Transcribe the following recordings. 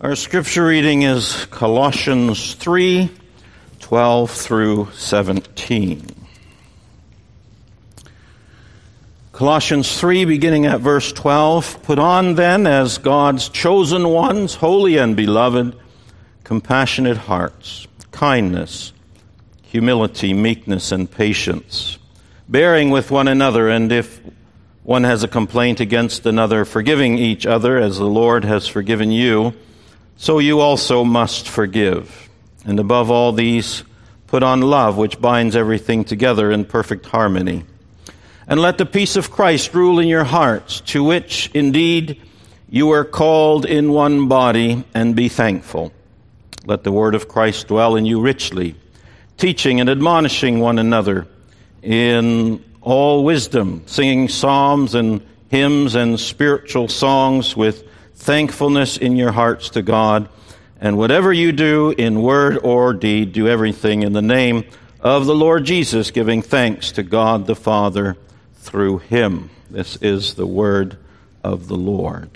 Our scripture reading is Colossians 3 12 through 17. Colossians 3, beginning at verse 12. Put on then, as God's chosen ones, holy and beloved, compassionate hearts, kindness, humility, meekness, and patience, bearing with one another, and if one has a complaint against another, forgiving each other as the Lord has forgiven you so you also must forgive. And above all these, put on love, which binds everything together in perfect harmony. And let the peace of Christ rule in your hearts, to which indeed you are called in one body, and be thankful. Let the word of Christ dwell in you richly, teaching and admonishing one another in all wisdom, singing psalms and hymns and spiritual songs with thankfulness in your hearts to God. And whatever you do in word or deed, do everything in the name of the Lord Jesus, giving thanks to God the Father through him. This is the word of the Lord.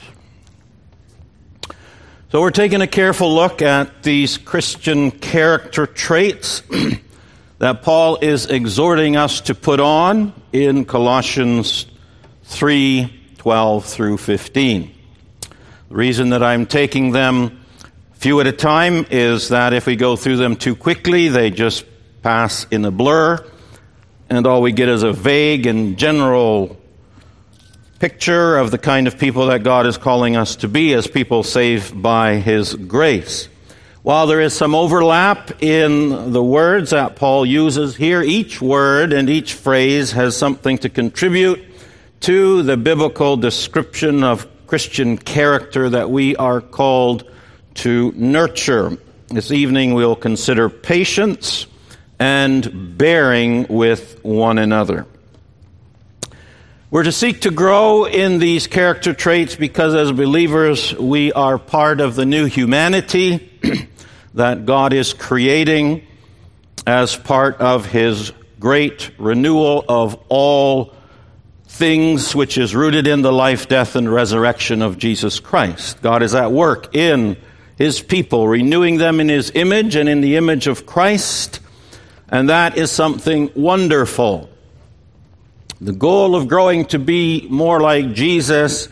So we're taking a careful look at these Christian character traits that Paul is exhorting us to put on in Colossians 3 12 through 15. The reason that I'm taking them few at a time is that if we go through them too quickly, they just pass in a blur, and all we get is a vague and general picture of the kind of people that God is calling us to be as people saved by His grace. While there is some overlap in the words that Paul uses here, each word and each phrase has something to contribute to the biblical description of Christian character that we are called to nurture. This evening we'll consider patience and bearing with one another. We're to seek to grow in these character traits because as believers we are part of the new humanity that God is creating as part of His great renewal of all things which is rooted in the life, death, and resurrection of Jesus Christ. God is at work in His people, renewing them in His image and in the image of Christ, and that is something wonderful. The goal of growing to be more like Jesus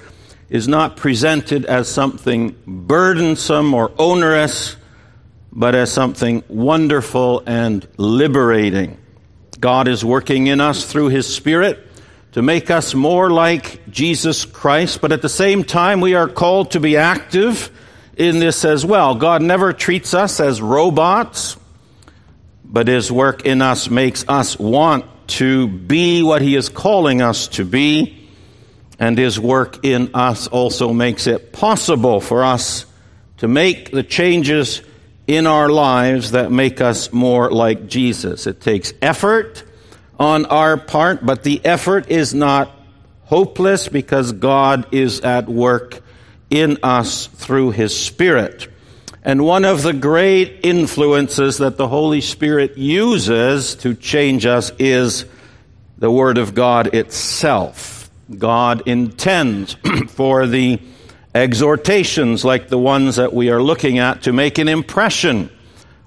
is not presented as something burdensome or onerous, but as something wonderful and liberating. God is working in us through His Spirit to make us more like Jesus Christ, but at the same time, we are called to be active in this as well. God never treats us as robots, but His work in us makes us want to be what He is calling us to be, and His work in us also makes it possible for us to make the changes in our lives that make us more like Jesus. It takes effort on our part, but the effort is not hopeless because God is at work in us through His Spirit. And one of the great influences that the Holy Spirit uses to change us is the Word of God itself. God intends for the exhortations like the ones that we are looking at to make an impression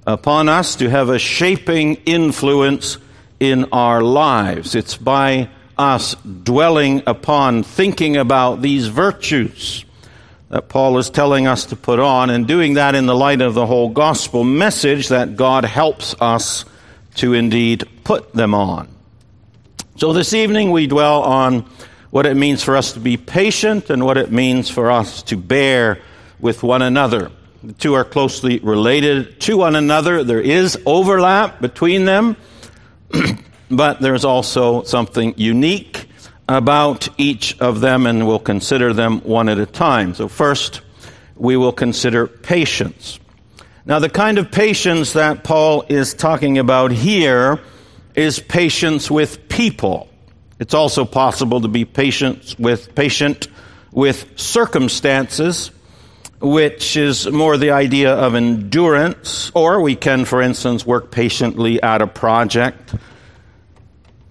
upon us, to have a shaping influence in our lives. It's by us dwelling upon, thinking about these virtues that Paul is telling us to put on, and doing that in the light of the whole gospel message that God helps us to indeed put them on. So this evening we dwell on what it means for us to be patient and what it means for us to bear with one another. The two are closely related to one another. There is overlap between them. but there's also something unique about each of them, and we'll consider them one at a time. So, first, we will consider patience. Now, the kind of patience that Paul is talking about here is patience with people. It's also possible to be patient with patient with circumstances, which is more the idea of endurance, or we can, for instance, work patiently at a project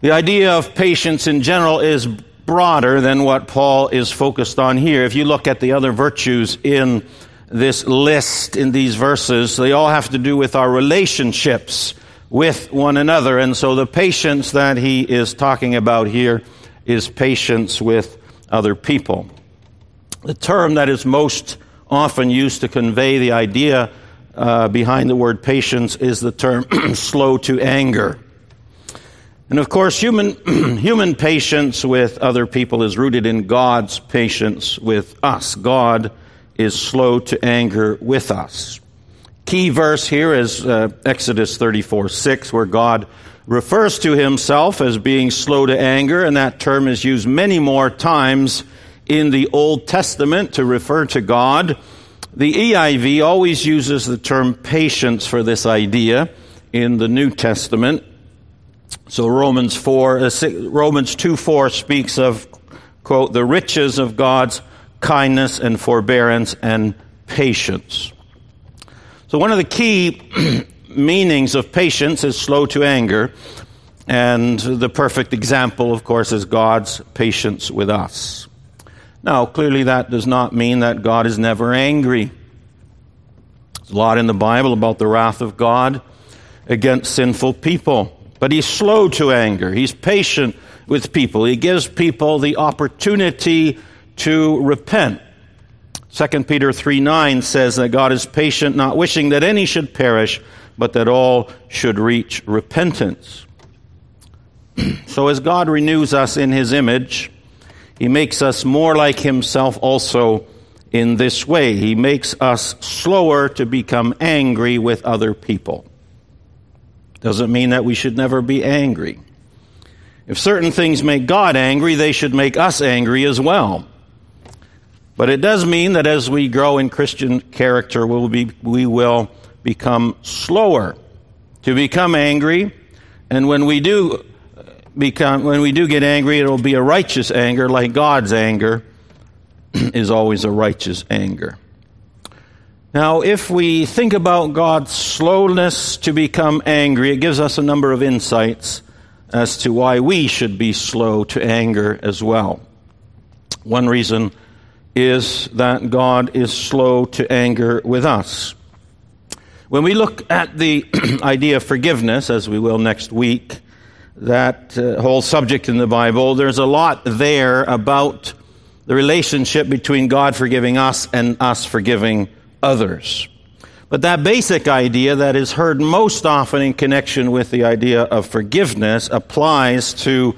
the idea of patience in general is broader than what Paul is focused on here. If you look at the other virtues in this list in these verses, they all have to do with our relationships with one another. And so the patience that he is talking about here is patience with other people. The term that is most often used to convey the idea uh, behind the word patience is the term slow to anger. And of course, human, human patience with other people is rooted in God's patience with us. God is slow to anger with us. Key verse here is uh, Exodus 34 6, where God refers to himself as being slow to anger, and that term is used many more times in the Old Testament to refer to God. The EIV always uses the term patience for this idea in the New Testament. So Romans 4, uh, Romans 2 4 speaks of, quote, the riches of God's kindness and forbearance and patience. So one of the key meanings of patience is slow to anger. And the perfect example, of course, is God's patience with us. Now, clearly, that does not mean that God is never angry. There's a lot in the Bible about the wrath of God against sinful people. But He's slow to anger, He's patient with people, He gives people the opportunity to repent. 2 Peter 3 9 says that God is patient, not wishing that any should perish, but that all should reach repentance. so, as God renews us in His image, He makes us more like Himself also in this way. He makes us slower to become angry with other people. Doesn't mean that we should never be angry. If certain things make God angry, they should make us angry as well. But it does mean that as we grow in Christian character, we'll be, we will become slower to become angry. And when we do become, when we do get angry, it'll be a righteous anger, like God's anger is always a righteous anger. Now, if we think about God's slowness to become angry, it gives us a number of insights as to why we should be slow to anger as well. One reason is that God is slow to anger with us. When we look at the idea of forgiveness, as we will next week, that uh, whole subject in the Bible, there's a lot there about the relationship between God forgiving us and us forgiving others. But that basic idea that is heard most often in connection with the idea of forgiveness applies to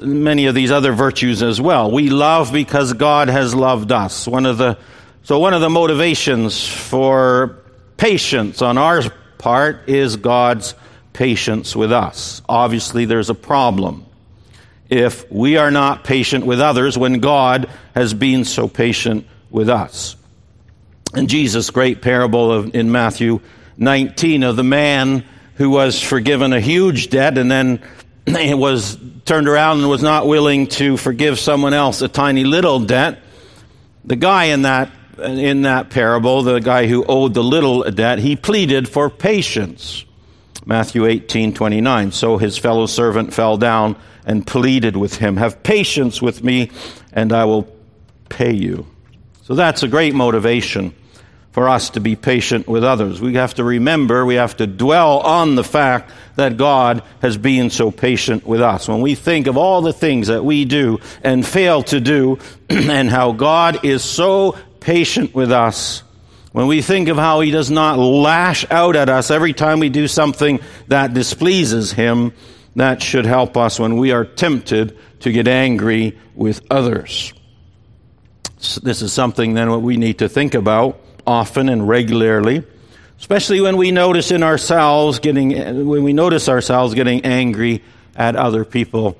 many of these other virtues as well. We love because God has loved us. One of the, so one of the motivations for patience on our part is God's patience with us. Obviously, there's a problem if we are not patient with others when God has been so patient with us. And Jesus' great parable of, in Matthew 19 of the man who was forgiven a huge debt and then was turned around and was not willing to forgive someone else a tiny little debt. The guy in that in that parable, the guy who owed the little debt, he pleaded for patience. Matthew 18, 29. So his fellow servant fell down and pleaded with him, Have patience with me, and I will pay you. So that's a great motivation for us to be patient with others. We have to remember, we have to dwell on the fact that God has been so patient with us. When we think of all the things that we do and fail to do, and how God is so patient with us, when we think of how He does not lash out at us every time we do something that displeases Him, that should help us when we are tempted to get angry with others. This is something then what we need to think about often and regularly, especially when we notice in ourselves getting when we notice ourselves getting angry at other people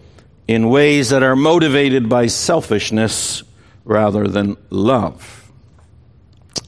in ways that are motivated by selfishness rather than love.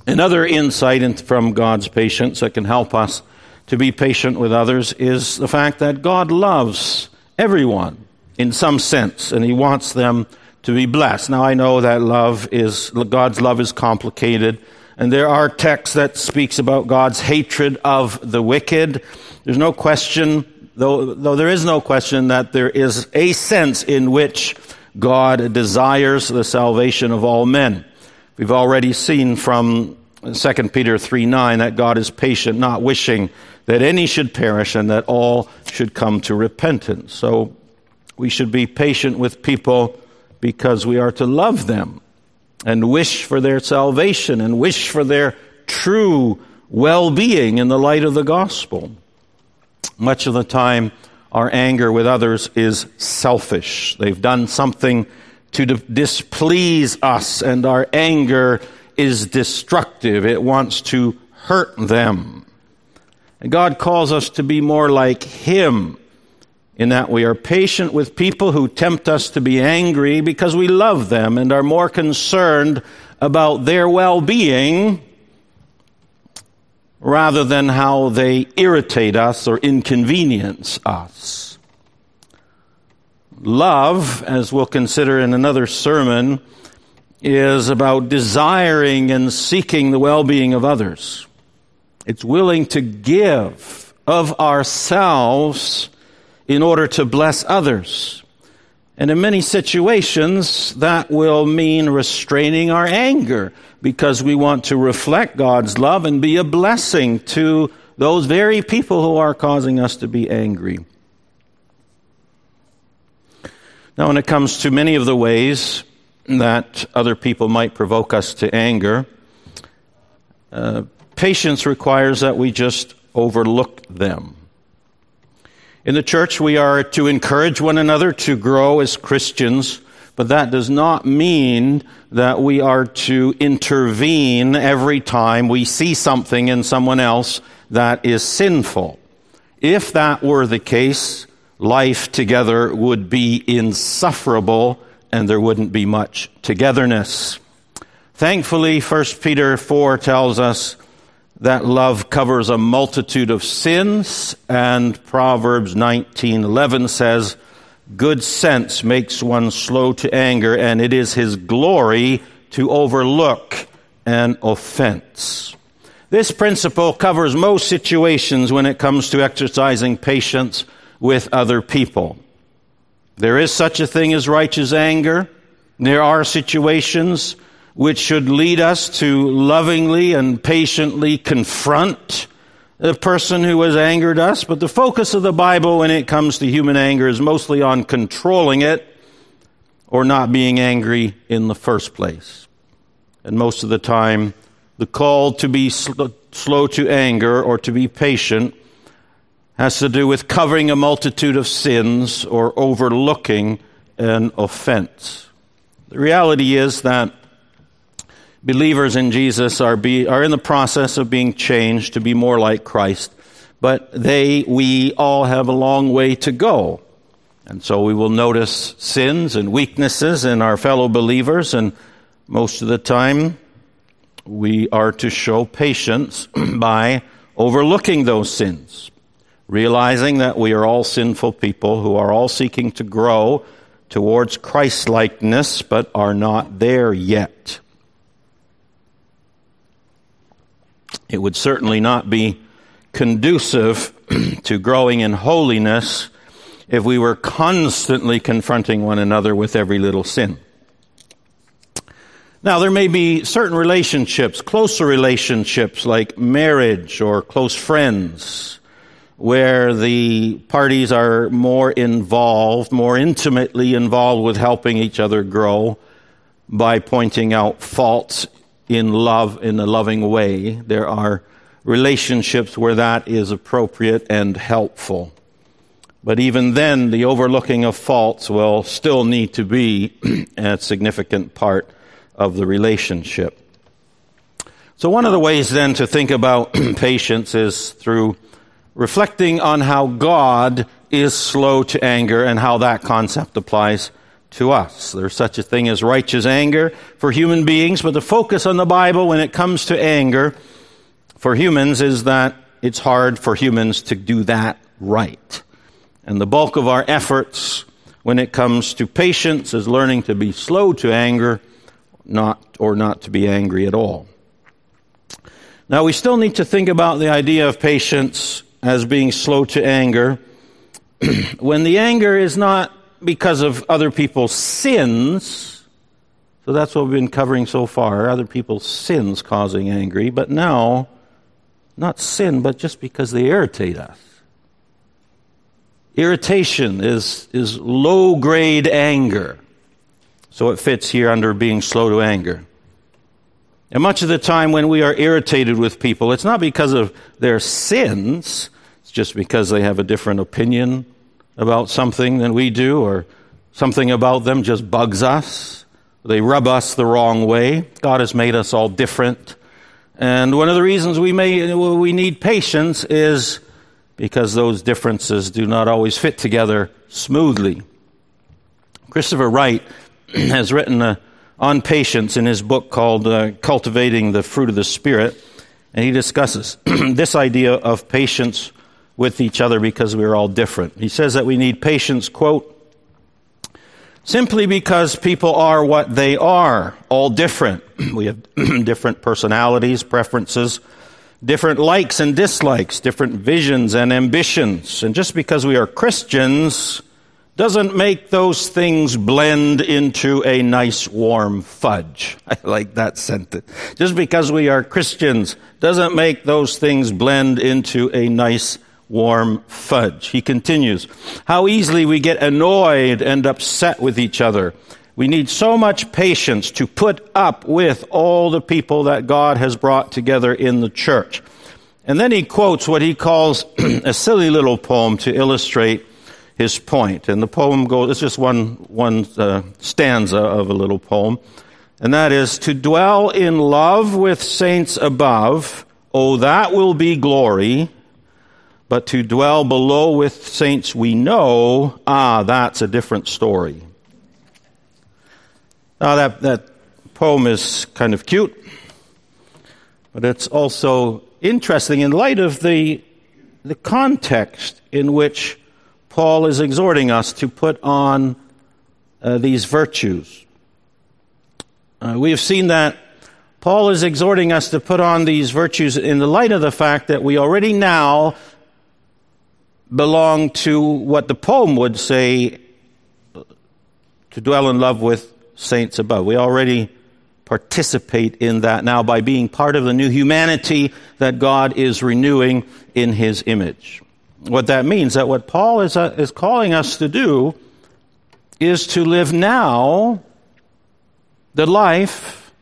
Another insight from God's patience that can help us to be patient with others is the fact that God loves everyone in some sense, and He wants them to be blessed. Now, I know that love is, God's love is complicated, and there are texts that speaks about God's hatred of the wicked. There's no question, though, though there is no question that there is a sense in which God desires the salvation of all men. We've already seen from 2 Peter 3 9, that God is patient, not wishing that any should perish and that all should come to repentance. So we should be patient with people because we are to love them and wish for their salvation and wish for their true well being in the light of the gospel. Much of the time, our anger with others is selfish. They've done something to displease us, and our anger is destructive. It wants to hurt them. And God calls us to be more like Him in that we are patient with people who tempt us to be angry because we love them and are more concerned about their well being rather than how they irritate us or inconvenience us. Love, as we'll consider in another sermon, is about desiring and seeking the well being of others. It's willing to give of ourselves in order to bless others. And in many situations, that will mean restraining our anger because we want to reflect God's love and be a blessing to those very people who are causing us to be angry. Now, when it comes to many of the ways that other people might provoke us to anger, uh, patience requires that we just overlook them. In the church, we are to encourage one another to grow as Christians but that does not mean that we are to intervene every time we see something in someone else that is sinful. If that were the case, life together would be insufferable and there wouldn't be much togetherness. Thankfully, 1 Peter 4 tells us that love covers a multitude of sins and Proverbs 19:11 says Good sense makes one slow to anger, and it is his glory to overlook an offense. This principle covers most situations when it comes to exercising patience with other people. There is such a thing as righteous anger. There are situations which should lead us to lovingly and patiently confront the person who has angered us, but the focus of the Bible when it comes to human anger is mostly on controlling it or not being angry in the first place. And most of the time, the call to be sl- slow to anger or to be patient has to do with covering a multitude of sins or overlooking an offense. The reality is that believers in Jesus are, be, are in the process of being changed to be more like Christ, but they, we all have a long way to go. And so we will notice sins and weaknesses in our fellow believers, and most of the time we are to show patience by overlooking those sins, realizing that we are all sinful people who are all seeking to grow towards Christ likeness, but are not there yet. It would certainly not be conducive to growing in holiness if we were constantly confronting one another with every little sin. Now, there may be certain relationships, closer relationships like marriage or close friends, where the parties are more involved, more intimately involved with helping each other grow by pointing out faults in love, in a loving way. There are relationships where that is appropriate and helpful. But even then, the overlooking of faults will still need to be a significant part of the relationship. So, one of the ways then to think about patience is through reflecting on how God is slow to anger and how that concept applies to us. There's such a thing as righteous anger for human beings, but the focus on the Bible when it comes to anger for humans is that it's hard for humans to do that right. And the bulk of our efforts when it comes to patience is learning to be slow to anger, not or not to be angry at all. Now we still need to think about the idea of patience as being slow to anger when the anger is not because of other people's sins, So that's what we've been covering so far other people's sins causing angry, but now, not sin, but just because they irritate us. Irritation is, is low grade anger. So it fits here under being slow to anger. And much of the time when we are irritated with people, it's not because of their sins, just because they have a different opinion about something than we do, or something about them just bugs us. They rub us the wrong way. God has made us all different. And one of the reasons we, may, we need patience is because those differences do not always fit together smoothly. Christopher Wright has written a, on patience in his book called uh, Cultivating the Fruit of the Spirit, and he discusses this idea of patience with each other because we're all different. He says that we need patience, quote, simply because people are what they are, all different. we have different personalities, preferences, different likes and dislikes, different visions and ambitions. And just because we are Christians doesn't make those things blend into a nice warm fudge. I like that sentence. Just because we are Christians doesn't make those things blend into a nice warm fudge. He continues, how easily we get annoyed and upset with each other. We need so much patience to put up with all the people that God has brought together in the church. And then he quotes what he calls a silly little poem to illustrate his point. And the poem goes, it's just one, one uh, stanza of a little poem. And that is, to dwell in love with saints above, oh, that will be glory. But to dwell below with saints we know, ah, that's a different story. Now, that, that poem is kind of cute, but it's also interesting in light of the, the context in which Paul is exhorting us to put on uh, these virtues. Uh, we have seen that Paul is exhorting us to put on these virtues in the light of the fact that we already now belong to what the poem would say to dwell in love with saints above. We already participate in that now by being part of the new humanity that God is renewing in his image. What that means that what Paul is, uh, is calling us to do is to live now the life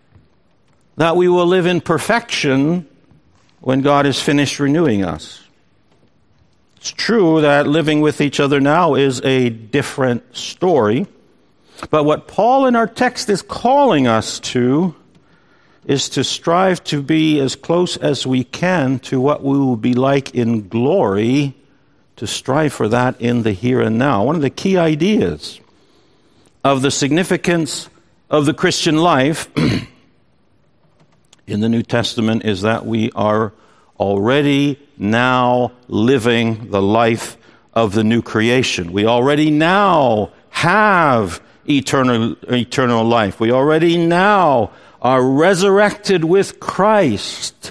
that we will live in perfection when God is finished renewing us. It's true that living with each other now is a different story. But what Paul in our text is calling us to is to strive to be as close as we can to what we will be like in glory, to strive for that in the here and now. One of the key ideas of the significance of the Christian life in the New Testament is that we are already now living the life of the new creation. We already now have eternal, eternal life. We already now are resurrected with Christ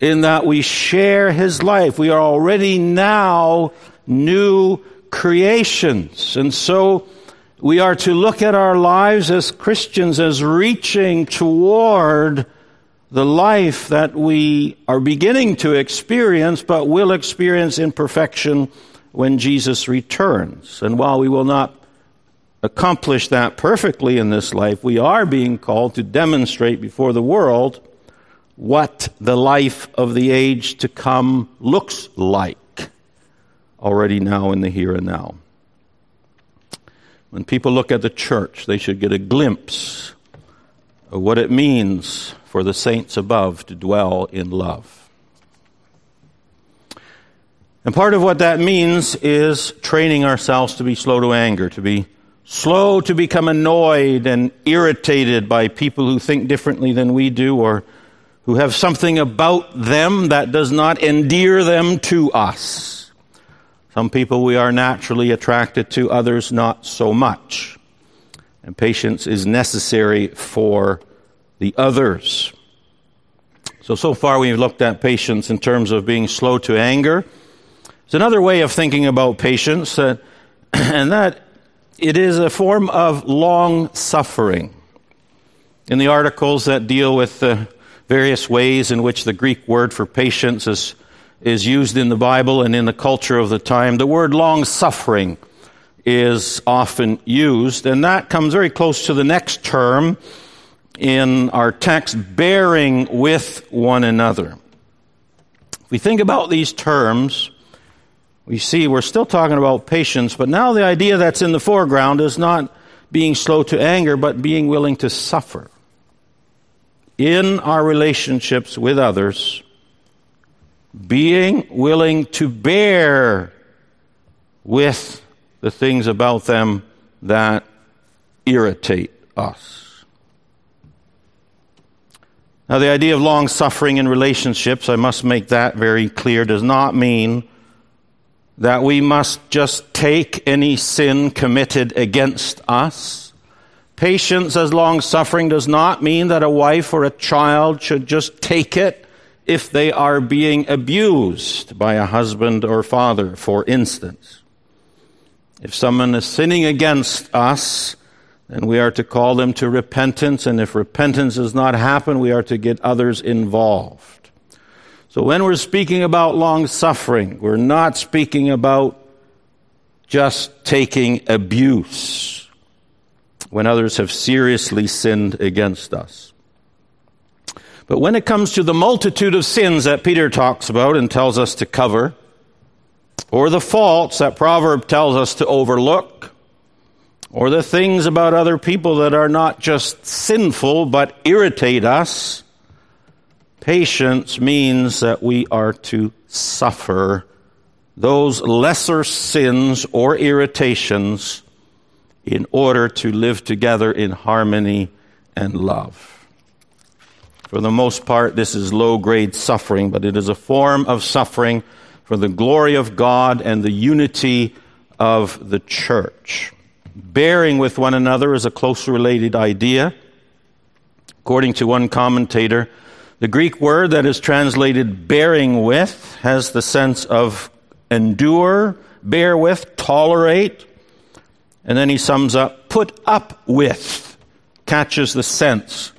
in that we share his life. We are already now new creations. And so we are to look at our lives as Christians as reaching toward the life that we are beginning to experience, but will experience in perfection when Jesus returns. And while we will not accomplish that perfectly in this life, we are being called to demonstrate before the world what the life of the age to come looks like already now in the here and now. When people look at the church, they should get a glimpse of what it means for the saints above to dwell in love. And part of what that means is training ourselves to be slow to anger, to be slow to become annoyed and irritated by people who think differently than we do or who have something about them that does not endear them to us. Some people we are naturally attracted to, others not so much. And patience is necessary for the others. So, so far we've looked at patience in terms of being slow to anger. It's another way of thinking about patience, and that it is a form of long suffering. in the articles that deal with the various ways in which the Greek word for patience is, is used in the Bible and in the culture of the time, the word long suffering is often used, and that comes very close to the next term in our text, bearing with one another. If we think about these terms, we see we're still talking about patience, but now the idea that's in the foreground is not being slow to anger, but being willing to suffer. In our relationships with others, being willing to bear with the things about them that irritate us. Now, the idea of long suffering in relationships, I must make that very clear, does not mean that we must just take any sin committed against us. Patience as long suffering does not mean that a wife or a child should just take it if they are being abused by a husband or father, for instance. If someone is sinning against us, then we are to call them to repentance, and if repentance does not happen, we are to get others involved. So when we're speaking about long suffering, we're not speaking about just taking abuse when others have seriously sinned against us. But when it comes to the multitude of sins that Peter talks about and tells us to cover, or the faults that proverb tells us to overlook, or the things about other people that are not just sinful but irritate us, patience means that we are to suffer those lesser sins or irritations in order to live together in harmony and love. For the most part, this is low grade suffering, but it is a form of suffering for the glory of God and the unity of the church. Bearing with one another is a closely related idea. According to one commentator, the Greek word that is translated bearing with has the sense of endure, bear with, tolerate. And then he sums up, put up with, catches the sense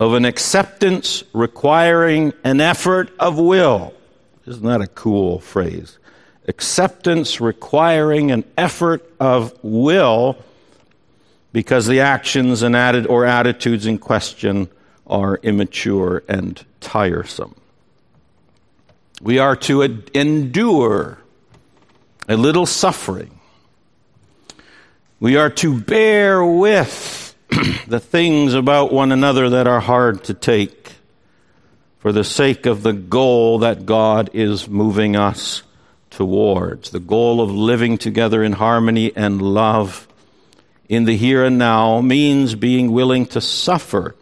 of an acceptance requiring an effort of will isn't that a cool phrase? Acceptance requiring an effort of will because the actions and or attitudes in question are immature and tiresome. We are to endure a little suffering. We are to bear with the things about one another that are hard to take for the sake of the goal that God is moving us towards the goal of living together in harmony and love in the here and now means being willing to suffer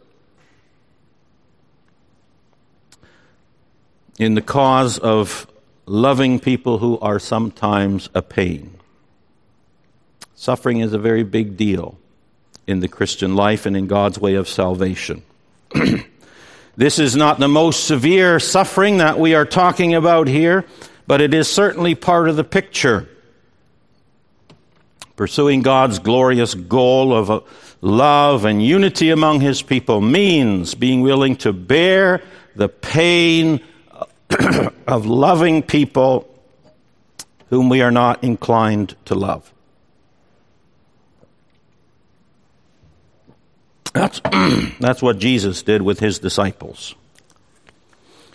in the cause of loving people who are sometimes a pain. Suffering is a very big deal in the Christian life and in God's way of salvation. This is not the most severe suffering that we are talking about here, but it is certainly part of the picture. Pursuing God's glorious goal of uh, love and unity among His people means being willing to bear the pain of loving people whom we are not inclined to love. That's, that's what Jesus did with his disciples.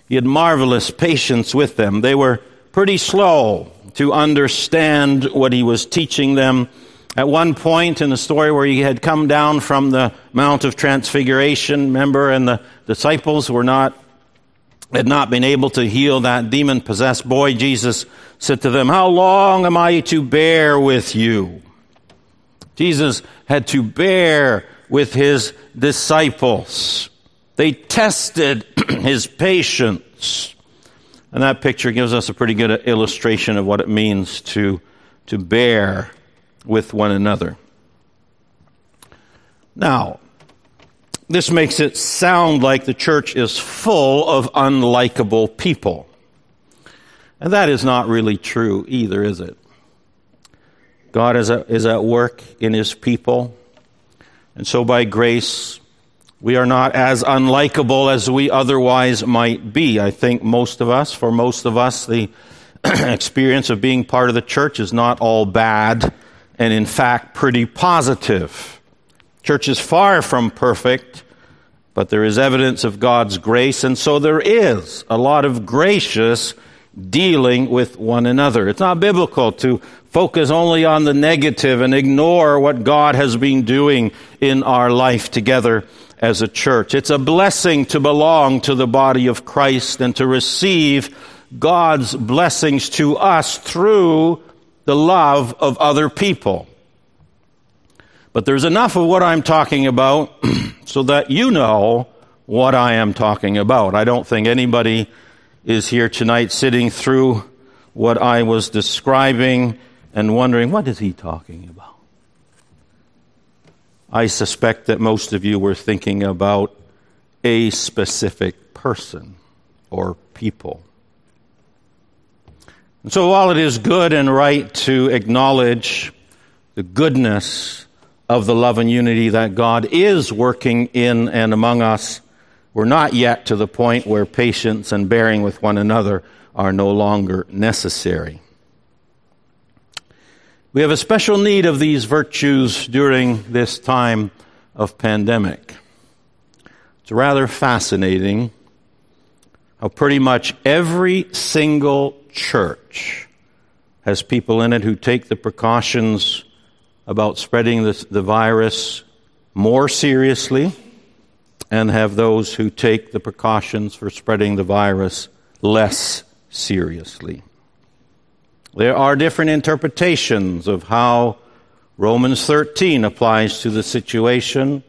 He had marvelous patience with them. They were pretty slow to understand what he was teaching them. At one point in the story where he had come down from the Mount of Transfiguration, remember, and the disciples were not, had not been able to heal that demon possessed boy, Jesus said to them, How long am I to bear with you? Jesus had to bear with his disciples. They tested his patience. And that picture gives us a pretty good illustration of what it means to, to bear with one another. Now, this makes it sound like the church is full of unlikable people. And that is not really true either, is it? God is at, is at work in his people. And so, by grace, We are not as unlikable as we otherwise might be. I think most of us, for most of us, the experience of being part of the church is not all bad and in fact pretty positive. Church is far from perfect, but there is evidence of God's grace, and so there is a lot of gracious dealing with one another. It's not biblical to focus only on the negative and ignore what God has been doing in our life together as a church. It's a blessing to belong to the body of Christ and to receive God's blessings to us through the love of other people. But there's enough of what I'm talking about so that you know what I am talking about. I don't think anybody is here tonight sitting through what I was describing and wondering, what is he talking about? I suspect that most of you were thinking about a specific person or people. And so while it is good and right to acknowledge the goodness of the love and unity that God is working in and among us, we're not yet to the point where patience and bearing with one another are no longer necessary. We have a special need of these virtues during this time of pandemic. It's rather fascinating how pretty much every single church has people in it who take the precautions about spreading the, the virus more seriously and have those who take the precautions for spreading the virus less seriously. There are different interpretations of how Romans 13 applies to the situation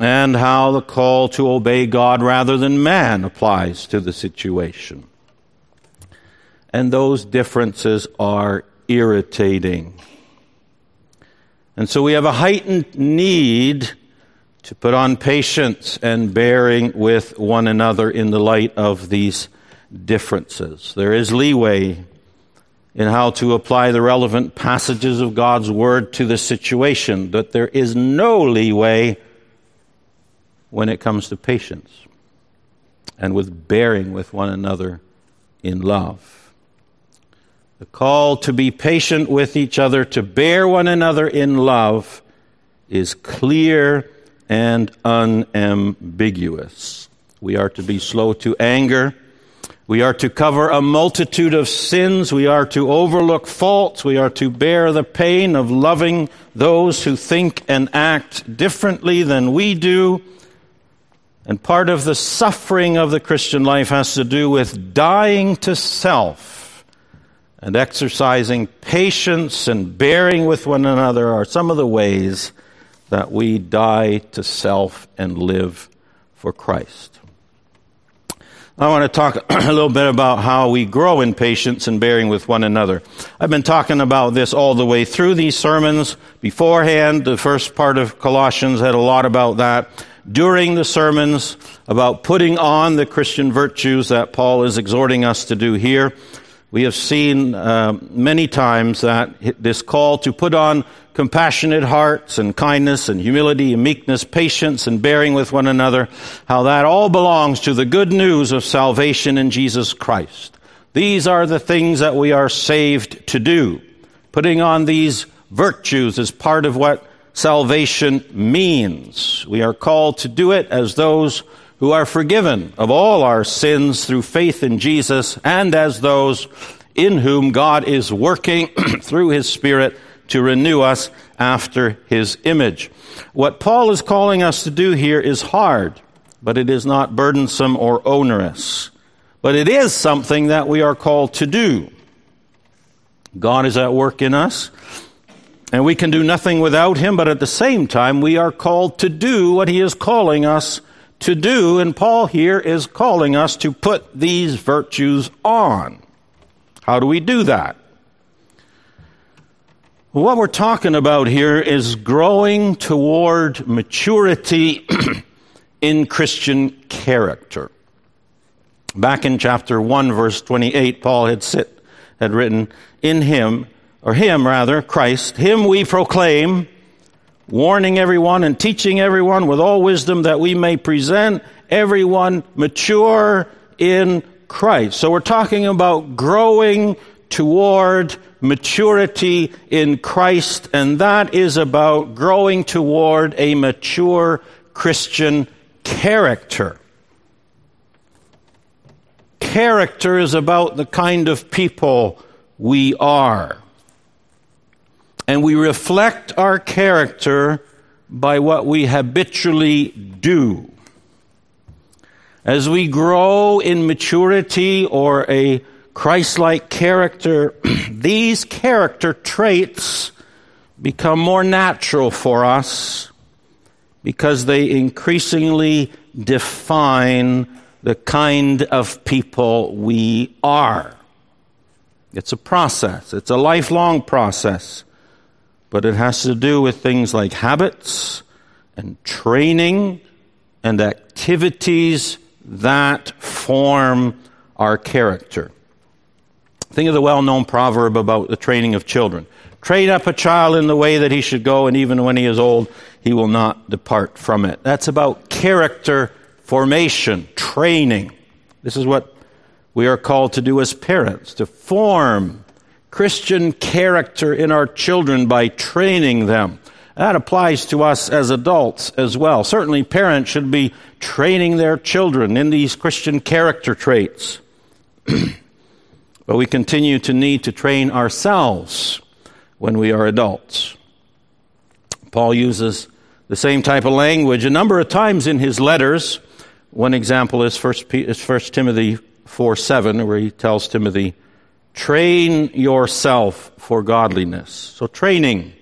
and how the call to obey God rather than man applies to the situation. And those differences are irritating. And so we have a heightened need to put on patience and bearing with one another in the light of these differences. There is leeway in how to apply the relevant passages of God's Word to the situation, that there is no leeway when it comes to patience and with bearing with one another in love. The call to be patient with each other, to bear one another in love, is clear and unambiguous. We are to be slow to anger. We are to cover a multitude of sins. We are to overlook faults. We are to bear the pain of loving those who think and act differently than we do. And part of the suffering of the Christian life has to do with dying to self and exercising patience and bearing with one another are some of the ways that we die to self and live for Christ. I want to talk a little bit about how we grow in patience and bearing with one another. I've been talking about this all the way through these sermons. Beforehand, the first part of Colossians had a lot about that. During the sermons, about putting on the Christian virtues that Paul is exhorting us to do here. We have seen uh, many times that this call to put on compassionate hearts and kindness and humility and meekness, patience and bearing with one another, how that all belongs to the good news of salvation in Jesus Christ. These are the things that we are saved to do. Putting on these virtues is part of what salvation means. We are called to do it as those who are forgiven of all our sins through faith in Jesus and as those in whom God is working through his Spirit to renew us after his image. What Paul is calling us to do here is hard, but it is not burdensome or onerous. But it is something that we are called to do. God is at work in us, and we can do nothing without him, but at the same time, we are called to do what he is calling us to do, and Paul here is calling us to put these virtues on. How do we do that? What we're talking about here is growing toward maturity in Christian character. Back in chapter 1, verse 28, Paul had, sit, had written, In him, or him rather, Christ, him we proclaim warning everyone and teaching everyone with all wisdom that we may present everyone mature in Christ. So we're talking about growing toward maturity in Christ, and that is about growing toward a mature Christian character. Character is about the kind of people we are. And we reflect our character by what we habitually do. As we grow in maturity or a Christ like character, these character traits become more natural for us because they increasingly define the kind of people we are. It's a process, it's a lifelong process, but it has to do with things like habits and training and activities that form our character. Think of the well known proverb about the training of children. Train up a child in the way that he should go, and even when he is old, he will not depart from it. That's about character formation, training. This is what we are called to do as parents to form Christian character in our children by training them. That applies to us as adults as well. Certainly, parents should be training their children in these Christian character traits. but we continue to need to train ourselves when we are adults. Paul uses the same type of language a number of times in his letters. One example is 1, Timothy 4 7, where he tells Timothy, train yourself for godliness. So, training.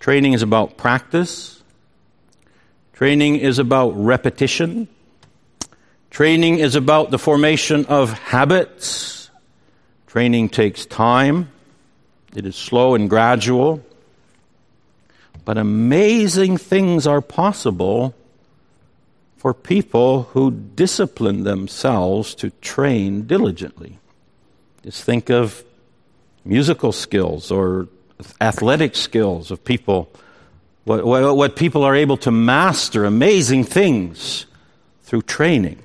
Training is about practice. Training is about repetition. Training is about the formation of habits. Training takes time. It is slow and gradual. But amazing things are possible for people who discipline themselves to train diligently. Just think of musical skills or athletic skills of people, what, what, what people are able to master, amazing things through training.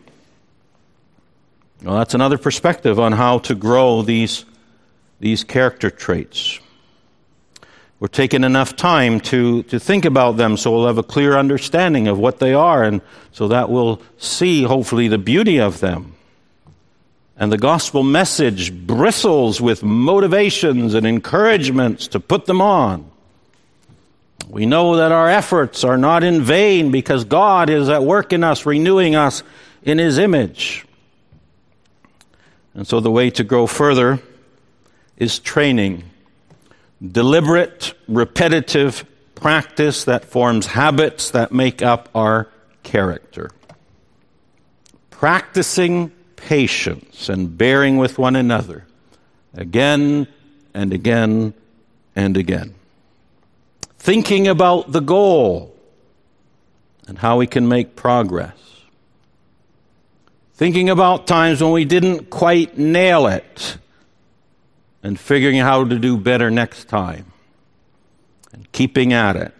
Well, that's another perspective on how to grow these, these character traits. We're taking enough time to, to think about them so we'll have a clear understanding of what they are, and so that we'll see, hopefully, the beauty of them. And the gospel message bristles with motivations and encouragements to put them on. We know that our efforts are not in vain because God is at work in us, renewing us in His image. And so the way to grow further is training deliberate, repetitive practice that forms habits that make up our character. Practicing patience and bearing with one another again and again and again. Thinking about the goal and how we can make progress. Thinking about times when we didn't quite nail it and figuring out how to do better next time and keeping at it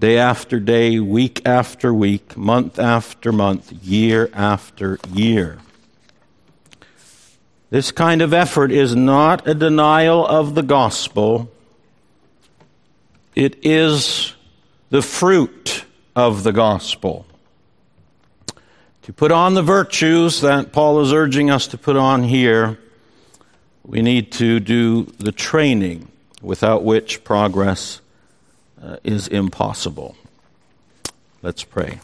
day after day, week after week, month after month, year after year. This kind of effort is not a denial of the gospel. It is the fruit of the gospel. To put on the virtues that Paul is urging us to put on here we need to do the training without which progress uh, is impossible. Let's pray.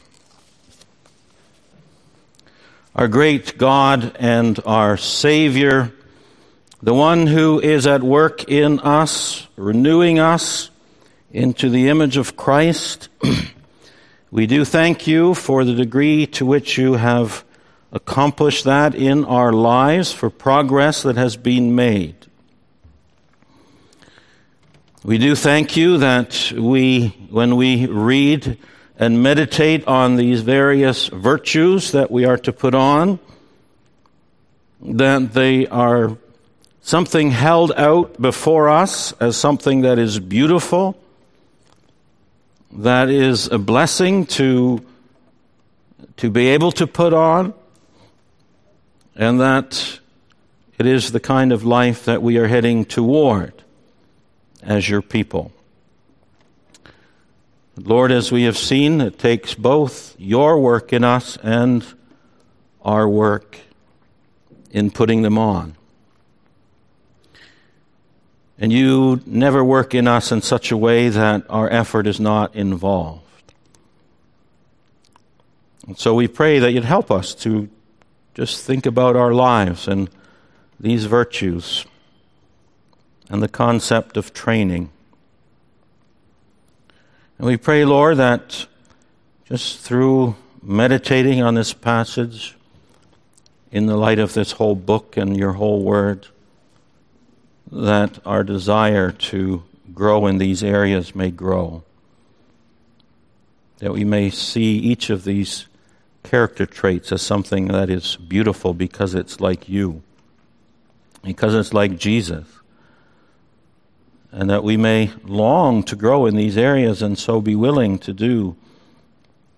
Our great God and our Savior, the one who is at work in us, renewing us into the image of Christ, we do thank you for the degree to which you have accomplished that in our lives for progress that has been made. We do thank you that we, when we read and meditate on these various virtues that we are to put on, that they are something held out before us as something that is beautiful, that is a blessing to, to be able to put on, and that it is the kind of life that we are heading toward as your people. Lord, as we have seen, it takes both your work in us and our work in putting them on. And you never work in us in such a way that our effort is not involved. And so we pray that you'd help us to just think about our lives and these virtues and the concept of training. And we pray, Lord, that just through meditating on this passage, in the light of this whole book and your whole word, that our desire to grow in these areas may grow. That we may see each of these character traits as something that is beautiful because it's like you, because it's like Jesus. And that we may long to grow in these areas and so be willing to do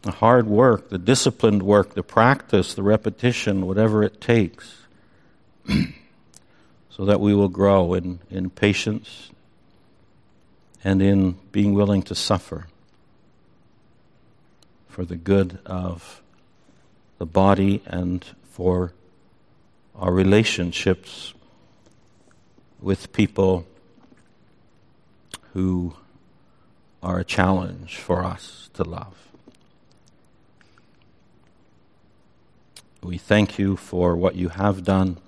the hard work, the disciplined work, the practice, the repetition, whatever it takes. so that we will grow in, in patience and in being willing to suffer for the good of the body and for our relationships with people who are a challenge for us to love. We thank you for what you have done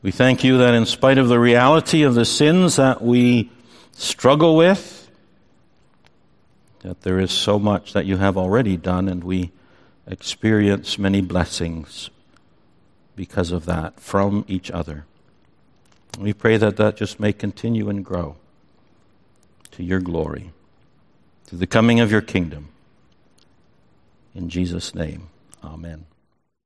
we thank you that in spite of the reality of the sins that we struggle with, that there is so much that you have already done, and we experience many blessings because of that from each other. We pray that that just may continue and grow to your glory, to the coming of your kingdom. In Jesus' name, amen.